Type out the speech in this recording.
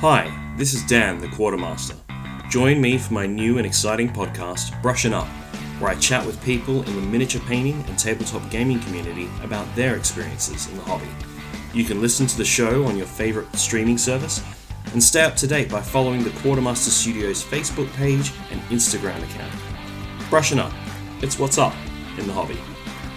Hi, this is Dan, the Quartermaster. Join me for my new and exciting podcast, Brushing Up, where I chat with people in the miniature painting and tabletop gaming community about their experiences in the hobby. You can listen to the show on your favorite streaming service and stay up to date by following the Quartermaster Studios Facebook page and Instagram account. Brushing Up, it's what's up in the hobby.